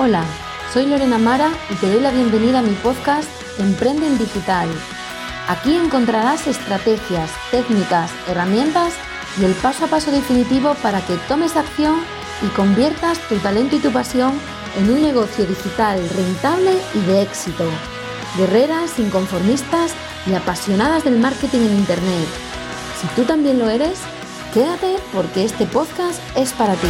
Hola, soy Lorena Mara y te doy la bienvenida a mi podcast Emprende en Digital. Aquí encontrarás estrategias, técnicas, herramientas y el paso a paso definitivo para que tomes acción y conviertas tu talento y tu pasión en un negocio digital rentable y de éxito. Guerreras, inconformistas y apasionadas del marketing en Internet. Si tú también lo eres, quédate porque este podcast es para ti.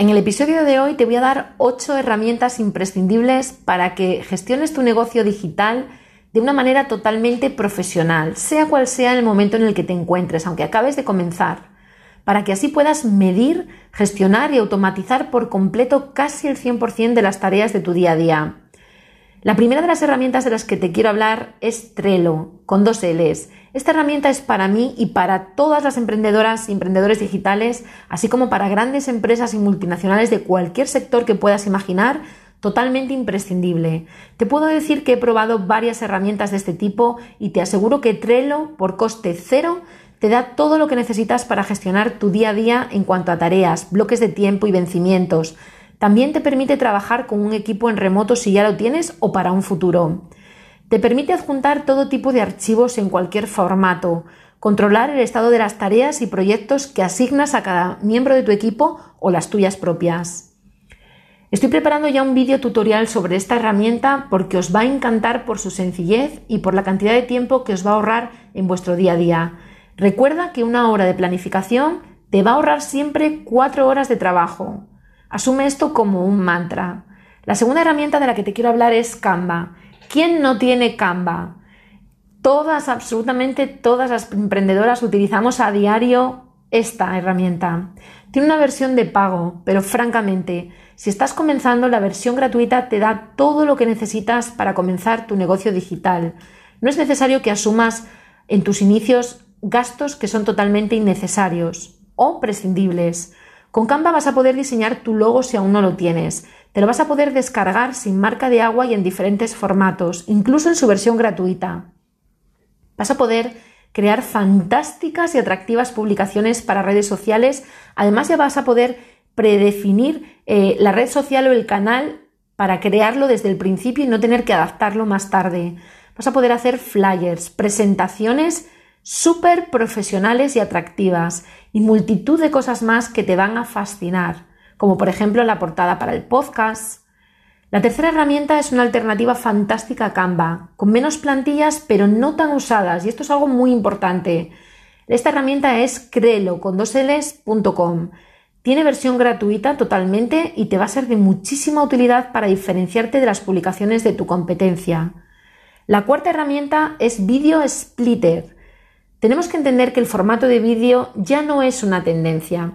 En el episodio de hoy te voy a dar 8 herramientas imprescindibles para que gestiones tu negocio digital de una manera totalmente profesional, sea cual sea el momento en el que te encuentres, aunque acabes de comenzar, para que así puedas medir, gestionar y automatizar por completo casi el 100% de las tareas de tu día a día. La primera de las herramientas de las que te quiero hablar es Trello, con dos L's. Esta herramienta es para mí y para todas las emprendedoras y emprendedores digitales, así como para grandes empresas y multinacionales de cualquier sector que puedas imaginar, totalmente imprescindible. Te puedo decir que he probado varias herramientas de este tipo y te aseguro que Trello, por coste cero, te da todo lo que necesitas para gestionar tu día a día en cuanto a tareas, bloques de tiempo y vencimientos también te permite trabajar con un equipo en remoto si ya lo tienes o para un futuro. Te permite adjuntar todo tipo de archivos en cualquier formato, controlar el estado de las tareas y proyectos que asignas a cada miembro de tu equipo o las tuyas propias. Estoy preparando ya un vídeo tutorial sobre esta herramienta porque os va a encantar por su sencillez y por la cantidad de tiempo que os va a ahorrar en vuestro día a día. Recuerda que una hora de planificación te va a ahorrar siempre cuatro horas de trabajo. Asume esto como un mantra. La segunda herramienta de la que te quiero hablar es Canva. ¿Quién no tiene Canva? Todas, absolutamente todas las emprendedoras utilizamos a diario esta herramienta. Tiene una versión de pago, pero francamente, si estás comenzando, la versión gratuita te da todo lo que necesitas para comenzar tu negocio digital. No es necesario que asumas en tus inicios gastos que son totalmente innecesarios o prescindibles. Con Canva vas a poder diseñar tu logo si aún no lo tienes. Te lo vas a poder descargar sin marca de agua y en diferentes formatos, incluso en su versión gratuita. Vas a poder crear fantásticas y atractivas publicaciones para redes sociales. Además ya vas a poder predefinir eh, la red social o el canal para crearlo desde el principio y no tener que adaptarlo más tarde. Vas a poder hacer flyers, presentaciones súper profesionales y atractivas y multitud de cosas más que te van a fascinar, como por ejemplo la portada para el podcast. La tercera herramienta es una alternativa fantástica a Canva, con menos plantillas pero no tan usadas y esto es algo muy importante. Esta herramienta es crelo con dos Tiene versión gratuita totalmente y te va a ser de muchísima utilidad para diferenciarte de las publicaciones de tu competencia. La cuarta herramienta es Video Splitter. Tenemos que entender que el formato de vídeo ya no es una tendencia.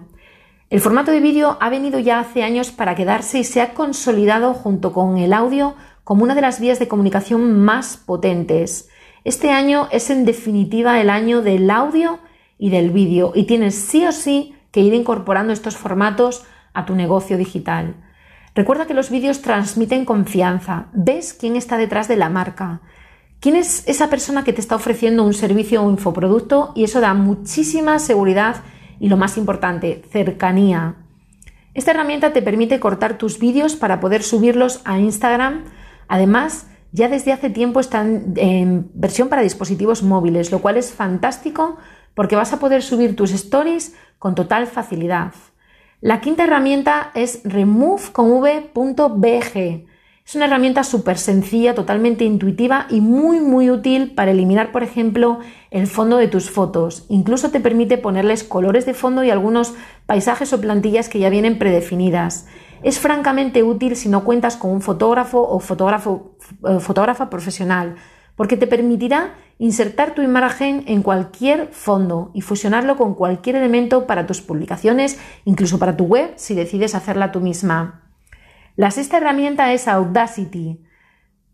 El formato de vídeo ha venido ya hace años para quedarse y se ha consolidado junto con el audio como una de las vías de comunicación más potentes. Este año es en definitiva el año del audio y del vídeo y tienes sí o sí que ir incorporando estos formatos a tu negocio digital. Recuerda que los vídeos transmiten confianza, ves quién está detrás de la marca, ¿Quién es esa persona que te está ofreciendo un servicio o infoproducto? Y eso da muchísima seguridad y lo más importante, cercanía. Esta herramienta te permite cortar tus vídeos para poder subirlos a Instagram. Además, ya desde hace tiempo están en versión para dispositivos móviles, lo cual es fantástico porque vas a poder subir tus stories con total facilidad. La quinta herramienta es remove.bg. Es una herramienta súper sencilla, totalmente intuitiva y muy muy útil para eliminar, por ejemplo, el fondo de tus fotos. Incluso te permite ponerles colores de fondo y algunos paisajes o plantillas que ya vienen predefinidas. Es francamente útil si no cuentas con un fotógrafo o fotógrafo, eh, fotógrafa profesional, porque te permitirá insertar tu imagen en cualquier fondo y fusionarlo con cualquier elemento para tus publicaciones, incluso para tu web si decides hacerla tú misma. La sexta herramienta es Audacity.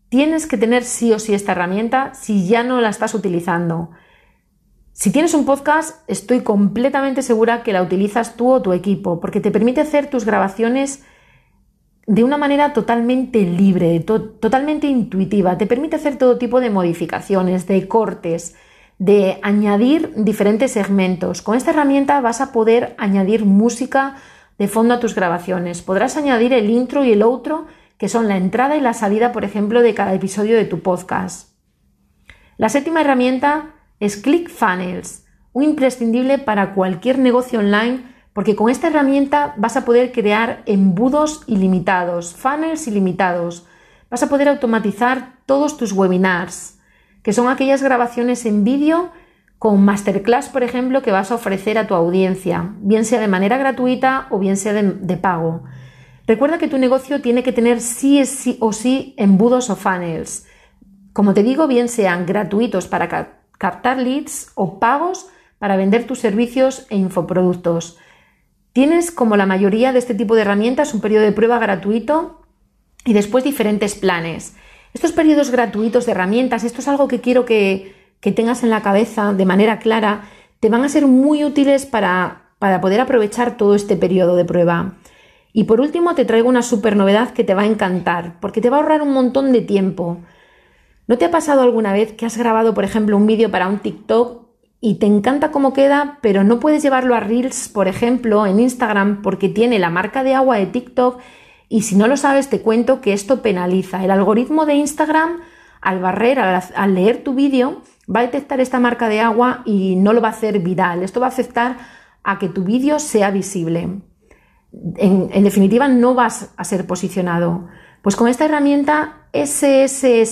Tienes que tener sí o sí esta herramienta si ya no la estás utilizando. Si tienes un podcast, estoy completamente segura que la utilizas tú o tu equipo, porque te permite hacer tus grabaciones de una manera totalmente libre, totalmente intuitiva. Te permite hacer todo tipo de modificaciones, de cortes, de añadir diferentes segmentos. Con esta herramienta vas a poder añadir música de fondo a tus grabaciones. Podrás añadir el intro y el outro, que son la entrada y la salida, por ejemplo, de cada episodio de tu podcast. La séptima herramienta es ClickFunnels, un imprescindible para cualquier negocio online porque con esta herramienta vas a poder crear embudos ilimitados, funnels ilimitados. Vas a poder automatizar todos tus webinars, que son aquellas grabaciones en vídeo con masterclass, por ejemplo, que vas a ofrecer a tu audiencia, bien sea de manera gratuita o bien sea de, pago. Recuerda que tu negocio tiene que tener sí, sí o sí embudos o funnels. Como te digo, bien sean gratuitos para captar leads o pagos para vender tus servicios e infoproductos. Tienes, como la mayoría de este tipo de herramientas, un periodo de prueba gratuito y después diferentes planes. Estos periodos gratuitos de herramientas, esto es algo que quiero que, tengas en la cabeza de manera clara, te van a ser muy útiles para, para poder aprovechar todo este periodo de prueba. Y por último te traigo una super novedad que te va a encantar, porque te va a ahorrar un montón de tiempo. ¿No te ha pasado alguna vez que has grabado, por ejemplo, un vídeo para un TikTok y te encanta cómo queda, pero no puedes llevarlo a Reels, por ejemplo, en Instagram, porque tiene la marca de agua de TikTok y si no lo sabes te cuento que esto penaliza. El algoritmo de Instagram, al barrer, al, leer tu vídeo, va a detectar esta marca de agua y no lo va a hacer viral. Esto va a afectar a que tu vídeo sea visible. En, definitiva, no vas a ser posicionado. Pues con esta herramienta SSSTIC.io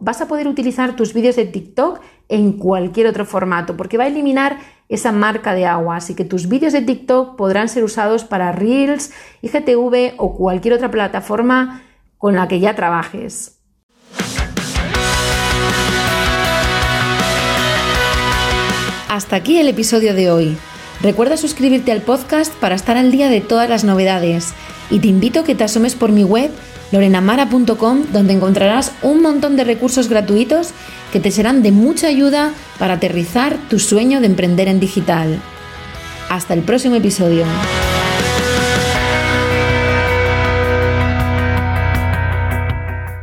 vas a poder utilizar tus vídeos de TikTok en cualquier otro formato, porque va a eliminar esa marca de agua, así que tus vídeos de TikTok podrán ser usados para Reels, IGTV o cualquier otra plataforma con la que ya trabajes. Hasta aquí el episodio de hoy. Recuerda suscribirte al podcast para estar al día de todas las novedades y te invito a que te asomes por mi web lorenamara.com donde encontrarás un montón de recursos gratuitos que te serán de mucha ayuda para aterrizar tu sueño de emprender en digital. Hasta el próximo episodio.